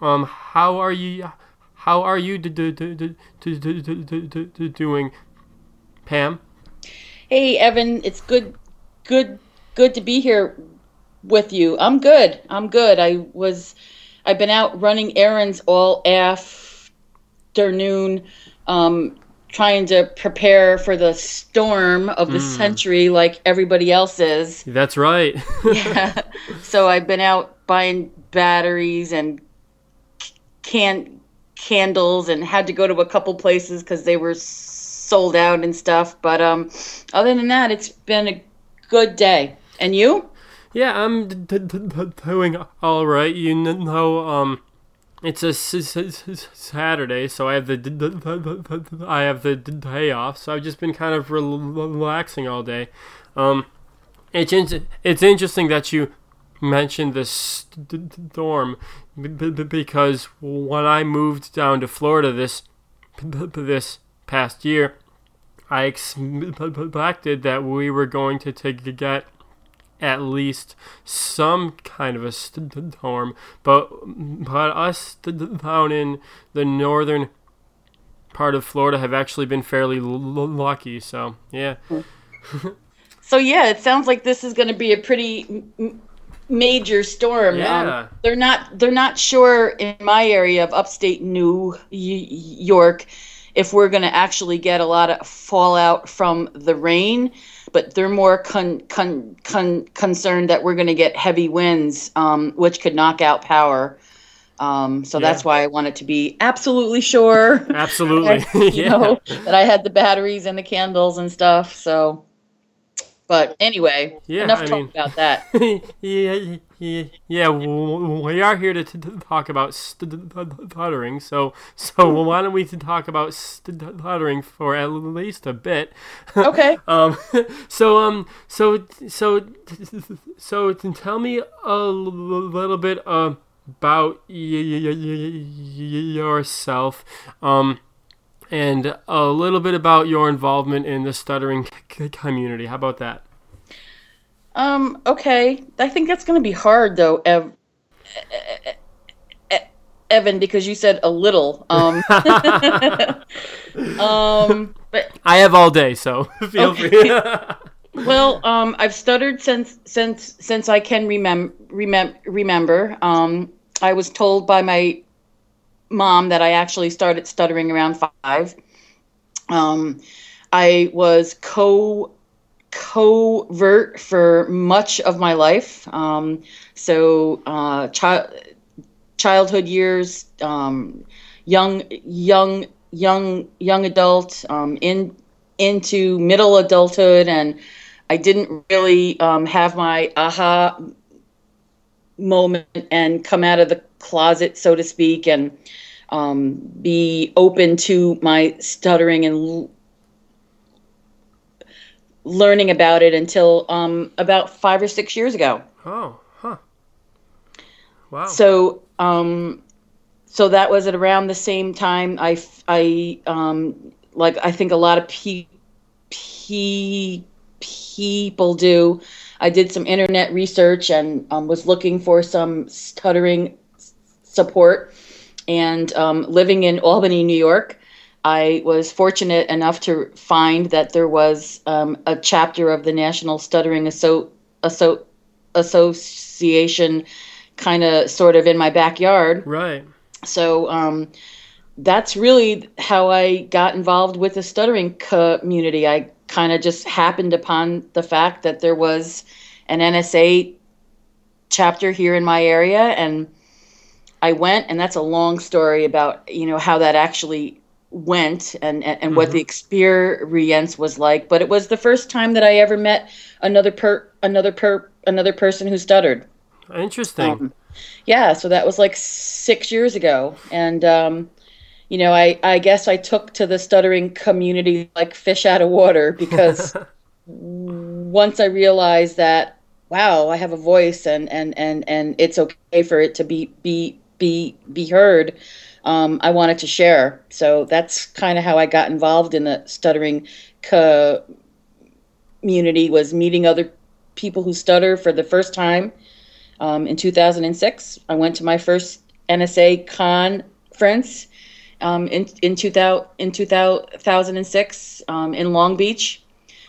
Um, how are you? How are you do, do, do, do, do, do, do, do, do, doing, Pam? Hey, Evan. It's good, good, good to be here with you. I'm good. I'm good. I was, I've been out running errands all afternoon, um, trying to prepare for the storm of the century, like everybody else is. That's right. yeah. So I've been out buying batteries and can candles and had to go to a couple places because they were sold out and stuff. But um, other than that, it's been a good day. And you? Yeah, I'm d- d- d- doing all right. You know, um, it's a s- s- s- Saturday, so I have the I have the day off. So I've just been kind of rel- relaxing all day. Um, it's in- it's interesting that you mentioned the st- storm because when I moved down to Florida this this past year, I expected that we were going to take get at least some kind of a storm, but but us down in the northern part of Florida have actually been fairly lucky. So yeah, So yeah, it sounds like this is going to be a pretty major storm. Yeah. Um, they're not they're not sure in my area of upstate New York if we're going to actually get a lot of fallout from the rain, but they're more con, con, con, concerned that we're going to get heavy winds, um, which could knock out power. Um, so that's why I wanted to be absolutely sure. absolutely, you yeah. know that I had the batteries and the candles and stuff. So, but anyway, Yeah, enough I talk mean- about that. yeah, yeah, yeah. We are here to, talk about stuttering. So, so why don't we talk about stuttering for at least a bit? Okay. Um, so um, so so so tell me a little bit about y- y- y- yourself, um, and a little bit about your involvement in the stuttering community. How about that? Um. Okay. I think that's going to be hard though, Ev- Evan, because you said a little. Um. um. But I have all day, so feel free. Well, um, I've stuttered since since since I can remem- remem- remember. Um, I was told by my mom that I actually started stuttering around five. Um, I was co covert for much of my life. Um, so uh, child childhood years, um, young young young young adult, um, in into middle adulthood, and I didn't really um, have my aha moment and come out of the closet, so to speak, and um, be open to my stuttering and l- learning about it until um, about five or six years ago. oh, huh. Wow. So, um, so that was at around the same time. I, I, um, like I think a lot of pe- pe- people do. I did some internet research and um, was looking for some stuttering support. And um, living in Albany, New York, I was fortunate enough to find that there was um, a chapter of the National Stuttering Asso- Asso- Association kind of sort of in my backyard. right. So um, that's really how I got involved with the stuttering community. I kind of just happened upon the fact that there was an NSA chapter here in my area, and I went, and that's a long story about you know how that actually went and and, and what the experience was like. But it was the first time that I ever met another per another per another person who stuttered. Interesting. Um, yeah, so that was like six years ago, and um, you know, I I guess I took to the stuttering community like fish out of water because once I realized that wow, I have a voice and and and and it's okay for it to be be be be heard. Um, I wanted to share, so that's kind of how I got involved in the stuttering co- community. Was meeting other people who stutter for the first time um, in 2006. I went to my first NSA conference um, in in 2000 in 2006 um, in Long Beach.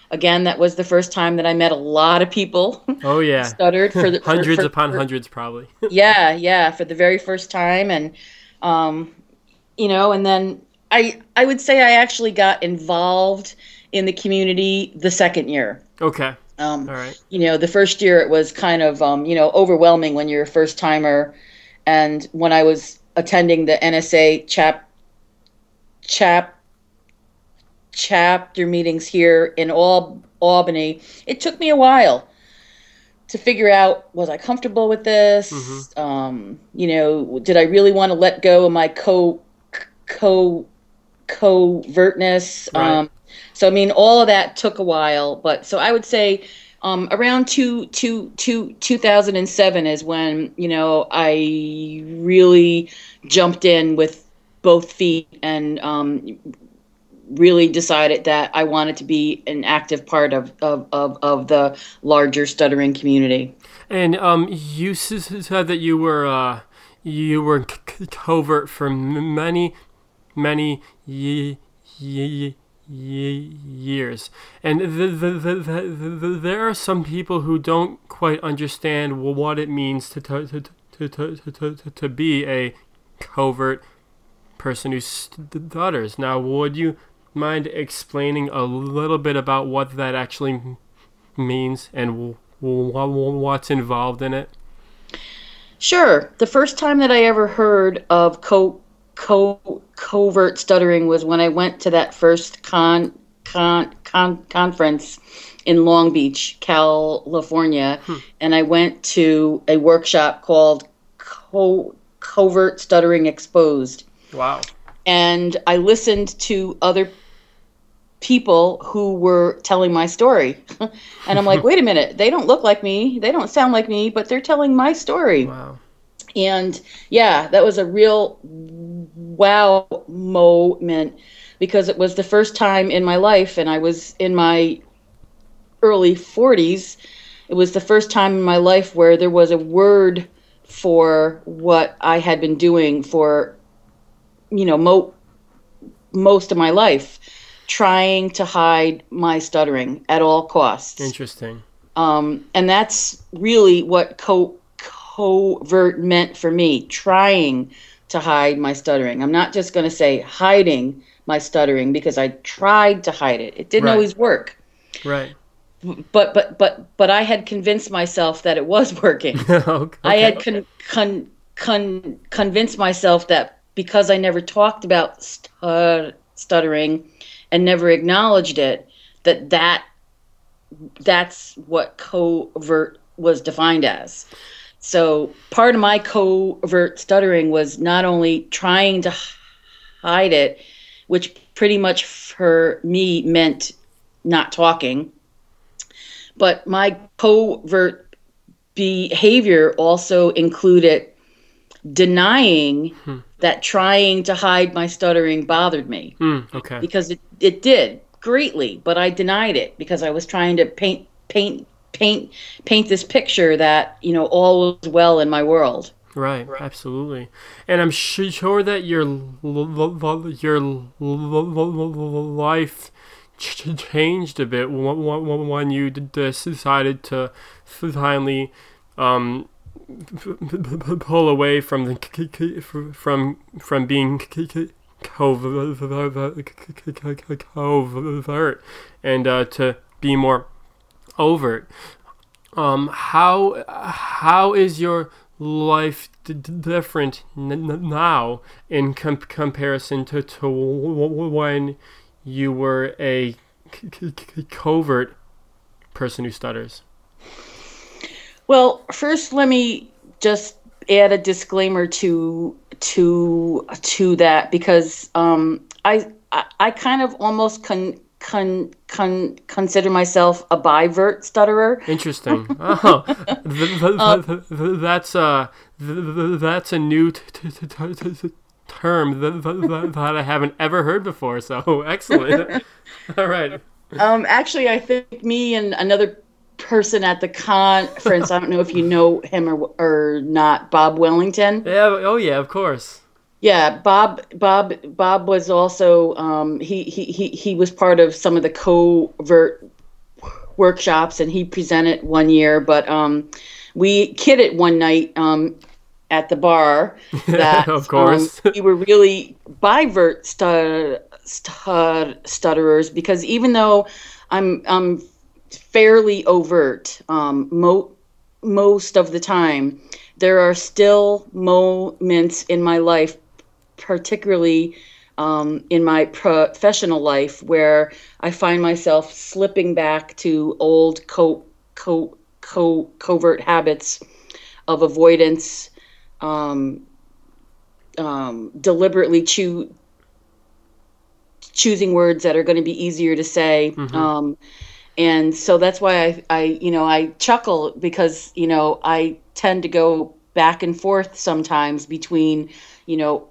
Again, that was the first time that I met a lot of people. Oh yeah, stuttered for the, hundreds for, for, upon for, hundreds, probably. yeah, yeah, for the very first time, and um, you know, and then I I would say I actually got involved in the community the second year. Okay. Um, All right. You know, the first year it was kind of um, you know overwhelming when you're a first timer, and when I was attending the NSA chap chap chapter meetings here in all Albany, it took me a while to figure out was I comfortable with this? Mhm. Um, you know, did I really want to let go of my co co covertness? Right. Um, so I mean, all of that took a while, but so I would say um, around two, two, two, 2007 is when you know I really jumped in with both feet and um, really decided that I wanted to be an active part of, of, of, of the larger stuttering community. And um, you said that you were uh, you were covert for many, many ye- ye- ye- years, and the, the, the, the, the, there are some people who don't quite understand what it means to, to, to, to, to, to, to be a covert person who stutters. Now, would you mind explaining a little bit about what that actually means and w- w- what's involved in it? Sure. The first time that I ever heard of co, co, covert stuttering was when I went to that first con, con, con, conference in Long Beach, California, hmm. and I went to a workshop called co, Covert Stuttering Exposed. Wow. and I listened to other people who were telling my story. and I'm like, wait a minute, they don't look like me, they don't sound like me, but they're telling my story. Wow. And yeah, that was a real wow moment because it was the first time in my life, and I was in my early 40s. It was the first time in my life where there was a word for what I had been doing for, you know, mo- most of my life, trying to hide my stuttering at all costs. Interesting. Um, and that's really what co- covert meant for me, trying to hide my stuttering. I'm not just going to say hiding my stuttering because I tried to hide it. It didn't Right. always work. Right. But but but but I had convinced myself that it was working. okay. I had con- con- con- convinced myself that because I never talked about stu- stuttering and never acknowledged it, that that that's what covert was defined as. So part of my covert stuttering was not only trying to hide it, which pretty much for me meant not talking, but my covert behavior also included denying hmm. That trying to hide my stuttering bothered me Hmm, okay. because it, it did greatly but i denied it because i was trying to paint paint paint paint this picture that you know all was well in my world Right, absolutely, and I'm su- sure that your l- l- l- your l- l- life ch- changed a bit when, when when you d- decided to finally um, pull away from the from from being covert and uh, to be more overt. Um, how how is your life d- different n- now in com- comparison to, to when you were a c- c- covert person who stutters? Well first let me just add a disclaimer to to to that because um i i, I kind of almost con Con, con, consider myself a bivert stutterer. Interesting. Oh, th- th- th- th- that's th- that's a new t- t- t- term that I haven't ever heard before. So excellent. All right. Um, actually, I think me and another person at the conference. I don't know if you know him or or not, Bob Wellington. Yeah. Oh yeah. Of course. Yeah, Bob. Bob. Bob was also um, he, he he he was part of some of the covert workshops, and he presented one year. But um, we kidded one night um, at the bar that Of course. um, we were really bivert stud, stud, stutterers because even though I'm I'm fairly overt um, mo- most of the time, there are still moments in my life, particularly um, in my professional life, where I find myself slipping back to old co- co- co- covert habits of avoidance, um, um, deliberately choo- choosing words that are going to be easier to say. Um, and so that's why I, I, you know, I chuckle because you know I tend to go back and forth sometimes between, you know,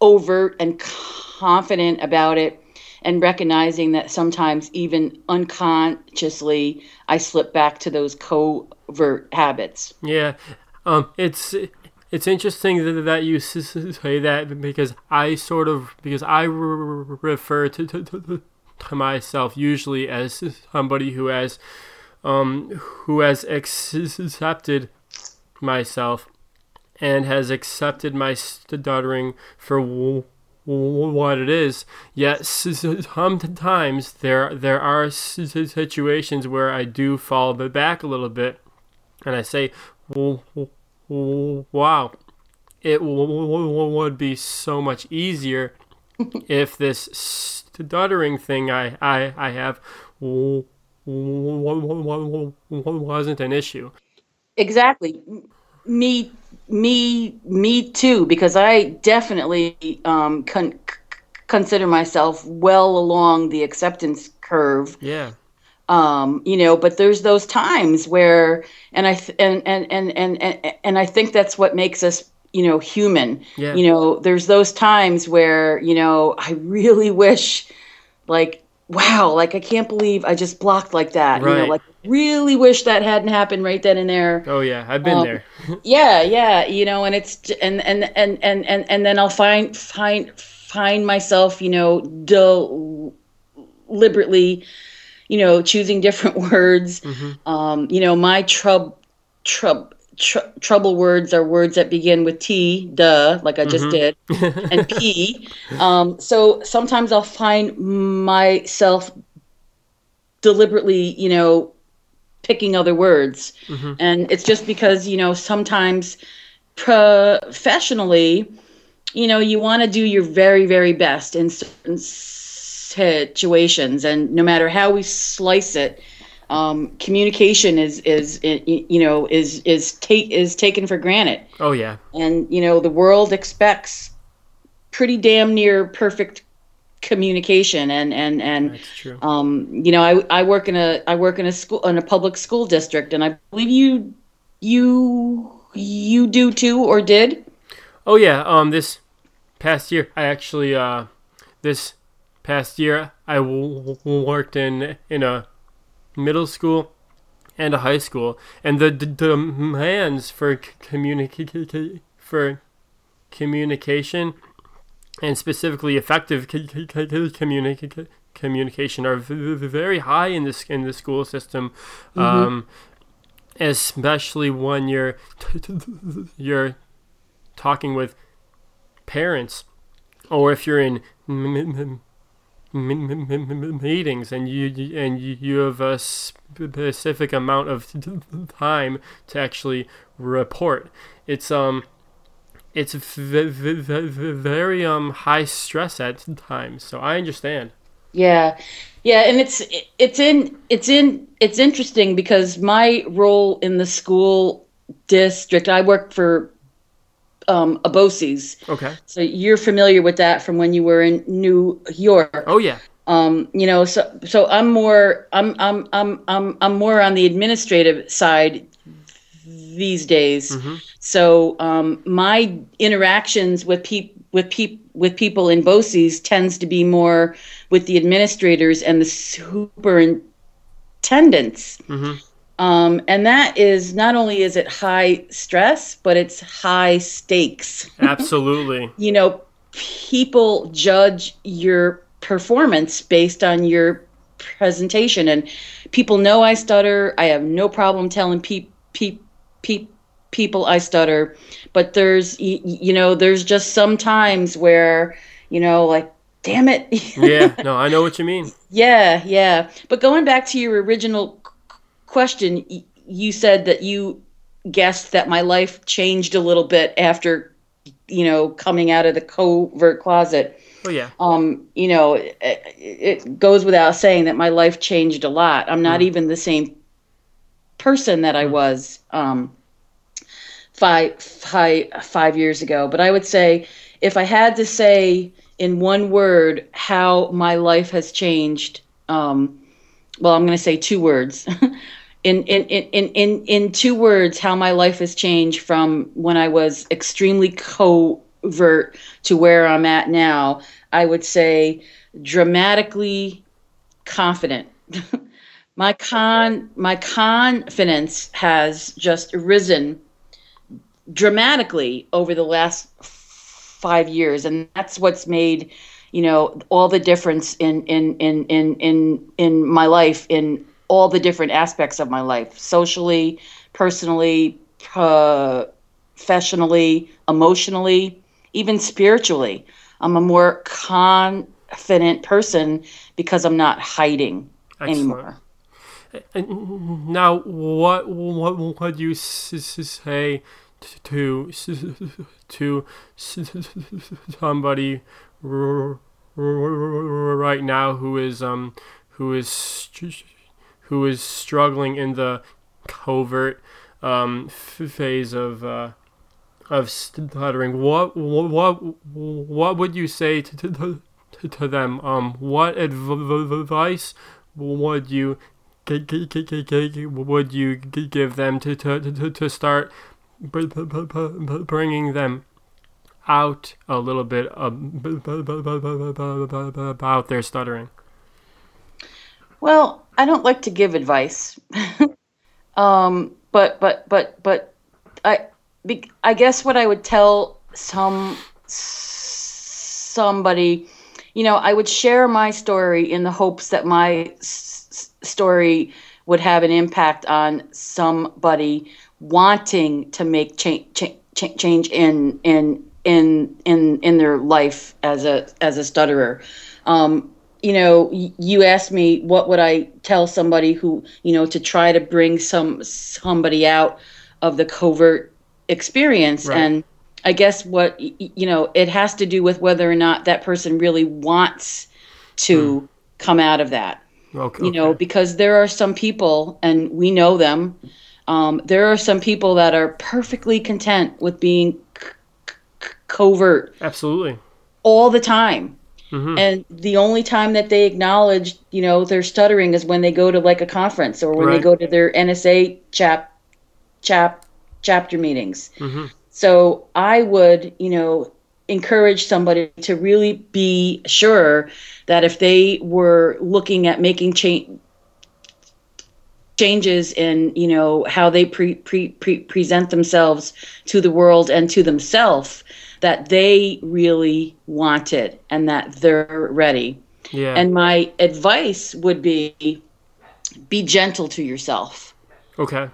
overt and confident about it and recognizing that sometimes even unconsciously I slip back to those covert habits. Yeah, um, it's it's interesting that, that you say that because I sort of because I re- refer to, to, to myself usually as somebody who has um who has accepted myself and has accepted my stuttering for what it is. Yet sometimes there there are situations where I do fall back a little bit, and I say, "W- w- w- "Wow, it would be so much easier if this stuttering thing I I, I have." wasn't an issue. Exactly. Me, me, me too. Because I definitely um, con- consider myself well along the acceptance curve. Yeah. Um, you know, but there's those times where, and I th- and, and and and and and I think that's what makes us, you know, human. Yeah. You know, there's those times where you know I really wish, like, wow, like I can't believe I just blocked like that. You know, Right. like really wish that hadn't happened right then and there Oh yeah, I've been Um, there. yeah yeah you know and it's and and and and and, and then i'll find find find myself you know deliberately you know choosing different words um you know my trub trub tr- trouble words are words that begin with t duh like i just did and p. Um so sometimes i'll find myself deliberately you know picking other words. And it's just because you know sometimes professionally you know you want to do your very very best in certain situations. And no matter how we slice it um, communication is is you know is is take is taken for granted Oh yeah. and you know the world expects pretty damn near perfect communication and and and That's true. um, you know, I, I work in a I work in a school in a public school district, and I believe you you you do too or did. Oh yeah. Um, this past year, I actually uh, this past year I w- w- worked in in a middle school and a high school, and the d- demands for c- for communication and specifically effective communica- communication are very high in this in the school system. Um, especially when you're you're talking with parents or if you're in meetings and you and you have a specific amount of time to actually report. It's um it's very um high stress at times so i understand. Yeah, yeah, and it's it's in it's in it's interesting because my role in the school district, I work for um, a BOCES, okay so you're familiar with that from when you were in New York. oh yeah um, you know, so so I'm more I'm I'm I'm I'm I'm more on the administrative side these days. So um, my interactions with peop with peop with people in BOCES tends to be more with the administrators and the attendance. Mhm. Um, and that is not only is it high stress, but it's high stakes. Absolutely. You know, people judge your performance based on your presentation, and people know I stutter. I have no problem telling pe- pe- pe- people I stutter, but there's you know there's just some times where you know like damn it Yeah. No, I know what you mean. yeah, yeah. But going back to your original question, you said that you guessed that my life changed a little bit after, you know, coming out of the covert closet. Oh yeah. Um, you know, it, it goes without saying that my life changed a lot. I'm not even the same person that I was um, five, five, five years ago. But I would say if I had to say in one word how my life has changed, um, well, I'm going to say two words. in, in, in, in, in, two words, how my life has changed from when I was extremely covert to where I'm at now, I would say dramatically confident. my con my confidence has just risen dramatically over the last five years and that's what's made you know all the difference in in in in in, in my life in all the different aspects of my life socially personally professionally emotionally even spiritually i'm a more confident person because i'm not hiding Excellent. anymore now, what what would you say to to somebody right now who is um who is who is struggling in the covert um, phase of uh, of stuttering. What what what would you say to to, to, to them? Um, what advice would you would you give them to to to start bringing them out a little bit about their stuttering? Well, I don't like to give advice, um, but but but but I I guess what I would tell some somebody, you know, I would share my story in the hopes that my s- story would have an impact on somebody wanting to make change cha- change in in in in in their life as a as a stutterer. Um, you know, you asked me what would I tell somebody who, you know, to try to bring some somebody out of the covert experience Right. and I guess what you know, it has to do with whether or not that person really wants to come out of that Okay, you know okay. because there are some people and we know them um, there are some people that are perfectly content with being c- c- covert absolutely. all the time Mhm. and the only time that they acknowledge you know their stuttering is when they go to like a conference or when they go to their nsa chap chap chapter meetings Mhm. so i would you know encourage somebody to really be sure that if they were looking at making change changes in you know how they pre, pre, pre present themselves to the world and to themselves that they really want it and that they're ready Yeah. and my advice would be be gentle to yourself okay.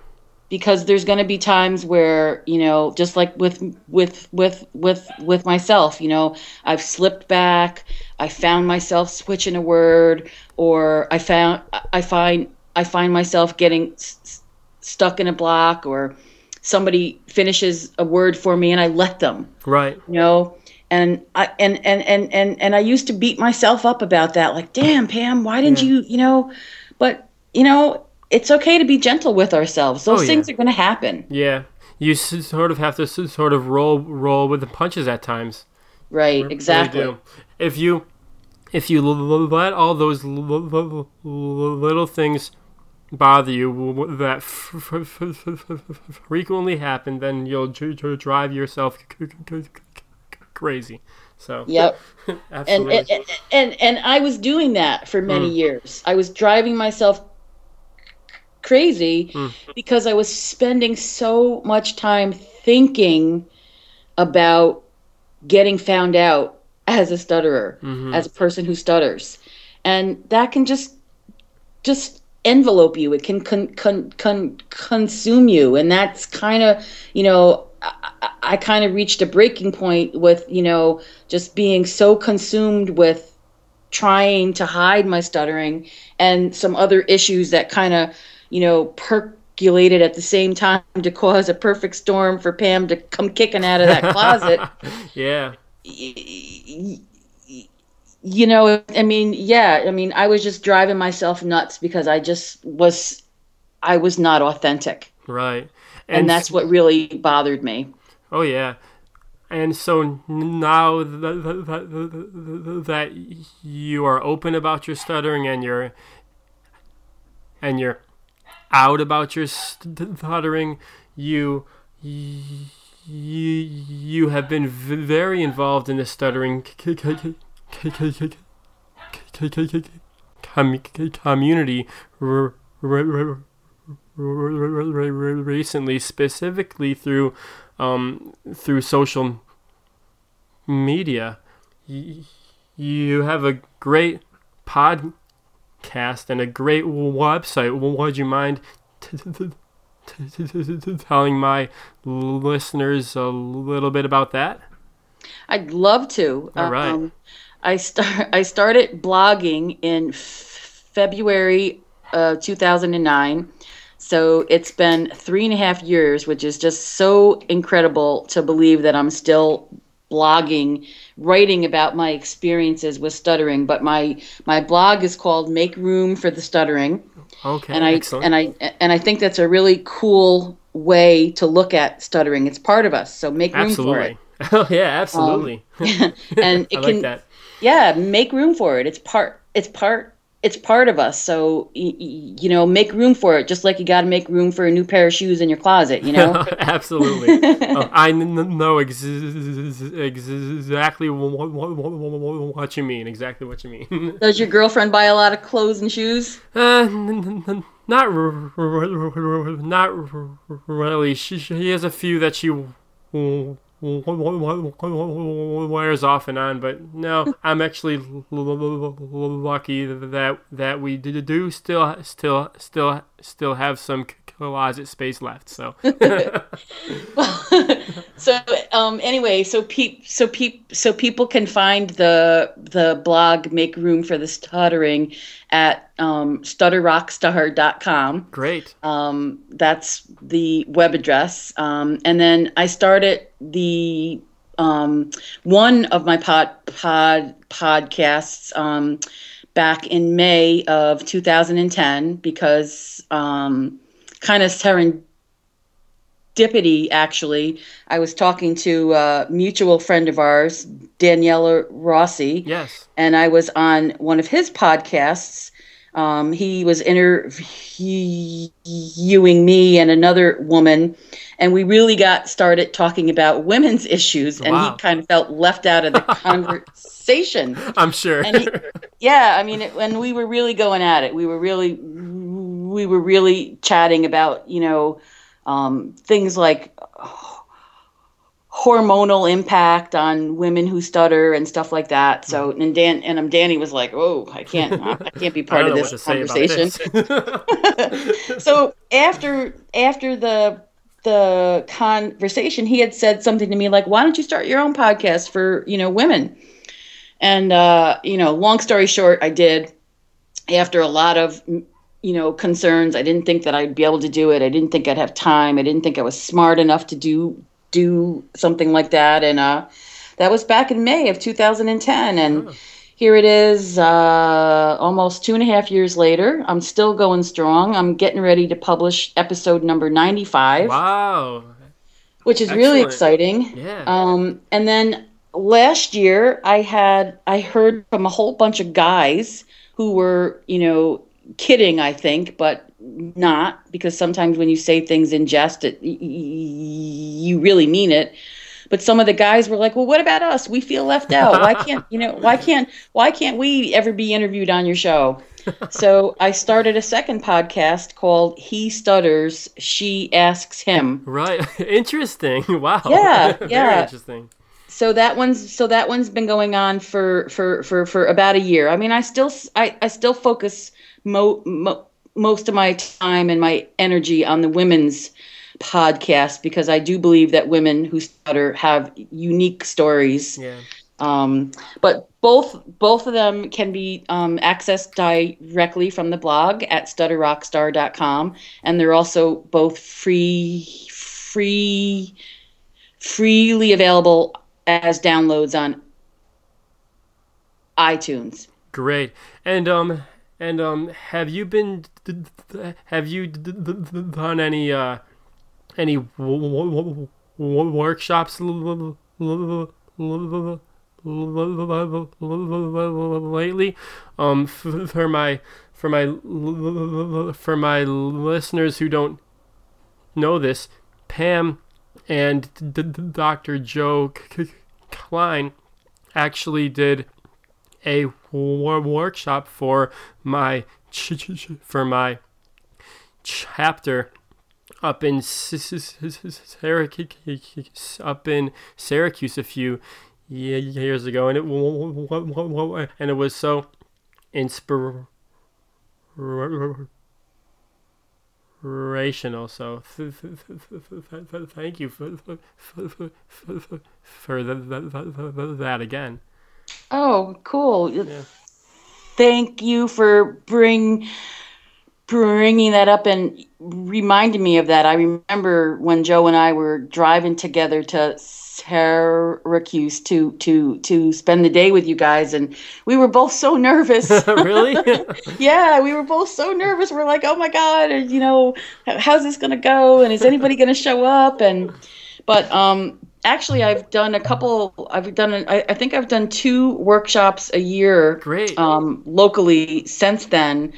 because there's going to be times where you know just like with with with with with myself you know i've slipped back i found myself switching a word or i found i find i find myself getting s- stuck in a block or somebody finishes a word for me and i let them Right. you know and i and and and and, and i used to beat myself up about that like damn pam why didn't Yeah. you you know but you know it's okay to be gentle with ourselves those Oh, yeah. things are going to happen Yeah. You s- sort of have to sort of roll roll with the punches at times. right exactly. If you if you l- l- let all those l- l- l- l- little things bother you that frequently happen, then you'll dr- dr- drive yourself crazy. So yep and absolutely. and, and and i was doing that for many Mm. years i was driving myself crazy because I was spending so much time thinking about getting found out as a stutterer, as a person who stutters. And that can just just envelope you. It can con- con- con- consume you, and that's kind of you know. I, I- I kind of reached a breaking point with you know just being so consumed with trying to hide my stuttering and some other issues that kind of you know percolated at the same time to cause a perfect storm for Pam to come kicking out of that closet Yeah. You know i mean yeah i mean i was just driving myself nuts because i just was i was not authentic. Right. and, that's what really bothered me. Oh yeah, and so now that, that, that you are open about your stuttering and you're and you're out about your stuttering, you you you have been v- very involved in the stuttering community recently, specifically through um, through social media. You have a great podcast and a great website. Would you mind telling my listeners a little bit about that? i'd love to All right. um, i start i started blogging in f- february uh, 2009 so it's been three and a half years which is just so incredible to believe that i'm still blogging writing about my experiences with stuttering but my my blog is called make room for the stuttering Okay, and I excellent. and I and I think that's a really cool way to look at stuttering. It's part of us, so make room for it. Oh yeah, absolutely. And it I can, that. Yeah, make room for it. It's part. It's part. It's part of us. So y- y- you know, make room for it. Just like you got to make room for a new pair of shoes in your closet. You know. Absolutely. Oh, I n- know ex- exactly what, what, what, what you mean. Exactly what you mean. Does your girlfriend buy a lot of clothes and shoes? uh, n- n- not r- r- r- not really. She, she has a few that she w- wears off and on, but no, I'm actually lucky that that we do still still still still have some closet space left. So so um anyway so peop so peop so people can find the the blog make room for the stuttering at um stutterrockstar.com great. um that's the web address um and then i started the um one of my pod pod podcasts um back in may of 2010 because um kind of serendipity actually i was talking to a mutual friend of ours Daniele Rossi Yes. and i was on one of his podcasts um, he was interviewing me and another woman and we really got started talking about women's issues and Wow. he kind of felt left out of the conversation I'm sure. and he, yeah, I mean, it, when we were really going at it, we were really, we were really chatting about, you know, um, things like hormonal impact on women who stutter and stuff like that. So, and Dan and um, Danny was like, "Oh, I can't, I can't be part of this conversation." this. so after after the the conversation, he had said something to me like, "Why don't you start your own podcast for you know women?" And uh, you know, long story short, I did. After a lot of you know concerns, I didn't think that I'd be able to do it. I didn't think I'd have time. I didn't think I was smart enough to do do something like that. And uh, that was back in May of 2010. And here it is, uh, almost two and a half years later. I'm still going strong. I'm getting ready to publish episode number 95 wow. which is really exciting. Yeah. Um, and then last year, I had I heard from a whole bunch of guys who were, you know, kidding. I think, but not because sometimes when you say things in jest, it, y- y- you really mean it. But some of the guys were like, "Well, what about us? We feel left out. Why can't you know? Why can't why can't we ever be interviewed on your show?" so I started a second podcast called He Stutters, She Asks Him. Right. interesting. Wow. Yeah, Very yeah. interesting. So that one's so that one's been going on for for for for about a year. I mean, I still i, I still focus mo, mo most of my time and my energy on the women's podcast because I do believe that women who stutter have unique stories. Yeah. Um, but both both of them can be um, accessed directly from the blog at stutterrockstar.com, and they're also both free free freely available as downloads on iTunes. Great. And um and um have you been have you done any uh any workshops lately um for my for my for my listeners who don't know this Pam and Dr. Joe Klein actually did a workshop for my for my chapter up in Syracuse up in Syracuse a few years ago, and it and it was so inspirational. So th- th- th- th- th- th- thank you for that again. Oh, cool! Thank you for bring bringing that up and reminding me of that. I remember when Joe and I were driving together to Syracuse to to to spend the day with you guys, and we were both so nervous. really? yeah, we were both so nervous. We're like, oh my god, you know, how's this gonna go? And is anybody gonna show up? And but um, actually, I've done a couple. I've done. I, I think I've done two workshops a year. Great. Um, locally since then.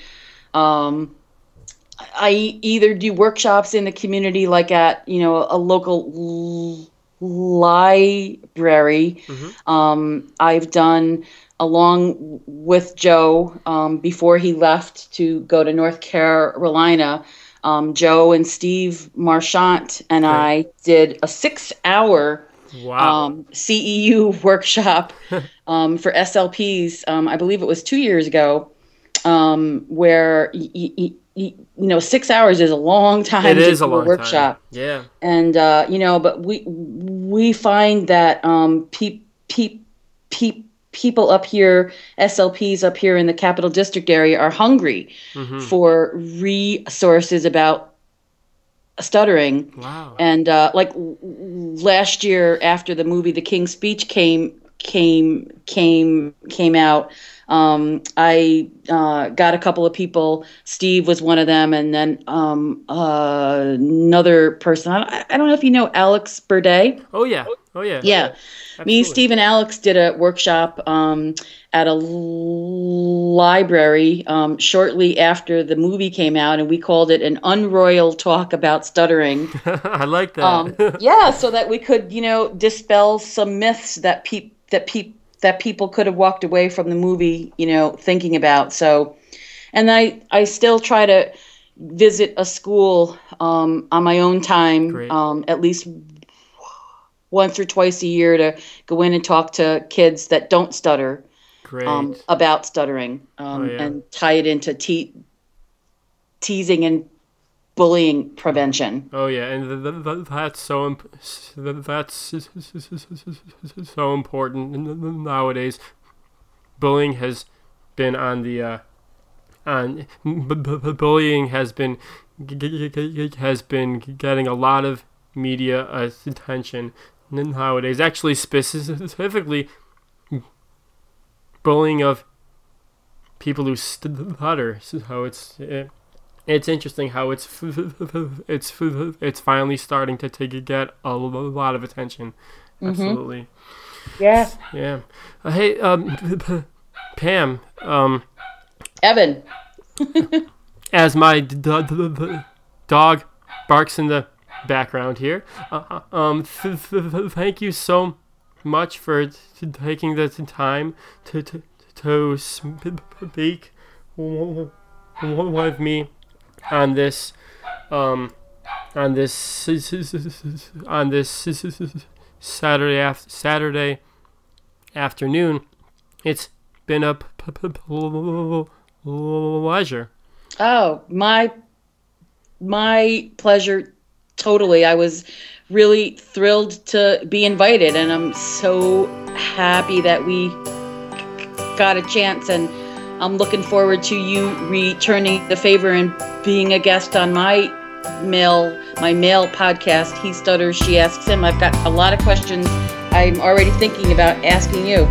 Um, I either do workshops in the community, like at you know a local l- library. Um, I've done along with Joe um, before he left to go to North Carolina. Um, Joe and Steve Marchant and I did a six-hour Wow. um, CEU workshop um, for SLPs. Um, I believe it was two years ago, um, where y- y- y- you know six hours is a long time. it is a long workshop time. Yeah. and uh, you know, but we we find that um, pe- pe- pe- people up here, SLPs up here in the Capital District area, are hungry Mm-hmm. for resources about stuttering. Wow. And uh, like last year, after the movie The King's Speech came came came came out, um, I uh, got a couple of people. Steve was one of them, and then um, uh, another person. I, I don't know if you know Alex Burday. oh yeah. Oh yeah. Yeah. Me. Steve, and Alex did a workshop um, at a l- library um, shortly after the movie came out, and we called it an unroyal talk about stuttering. I like that. Um, yeah, so that we could, you know, dispel some myths that peop that peop that people could have walked away from the movie, you know, thinking about. So, and I I still try to visit a school um, on my own time, um, at least once or twice a year to go in and talk to kids that don't stutter um, about stuttering um, Oh, yeah. and tie it into te- teasing and bullying prevention. oh yeah, and th- th- th- that's so imp- that's so important nowadays. Bullying has been on the uh, on b- b- bullying has been g- g- has been getting a lot of media attention nowadays. Actually, specifically bullying of people who stutter. So it's it, it's interesting how it's it's it's finally starting to take get a lot of attention. Absolutely, Yeah. yeah. Uh, hey, um, Pam, um, Evan. as my d- d- d- d- dog barks in the background here. Uh, uh, um, th- th- th- thank you so much for t- taking the t- time to to, to speak with me on this um, on this on this Saturday af- Saturday afternoon. It's been a pleasure. Oh, my my pleasure totally. I was really thrilled to be invited and I'm so happy that we got a chance and I'm looking forward to you returning the favor and being a guest on my male my male podcast he stutters she asks him. I've got a lot of questions i'm already thinking about asking you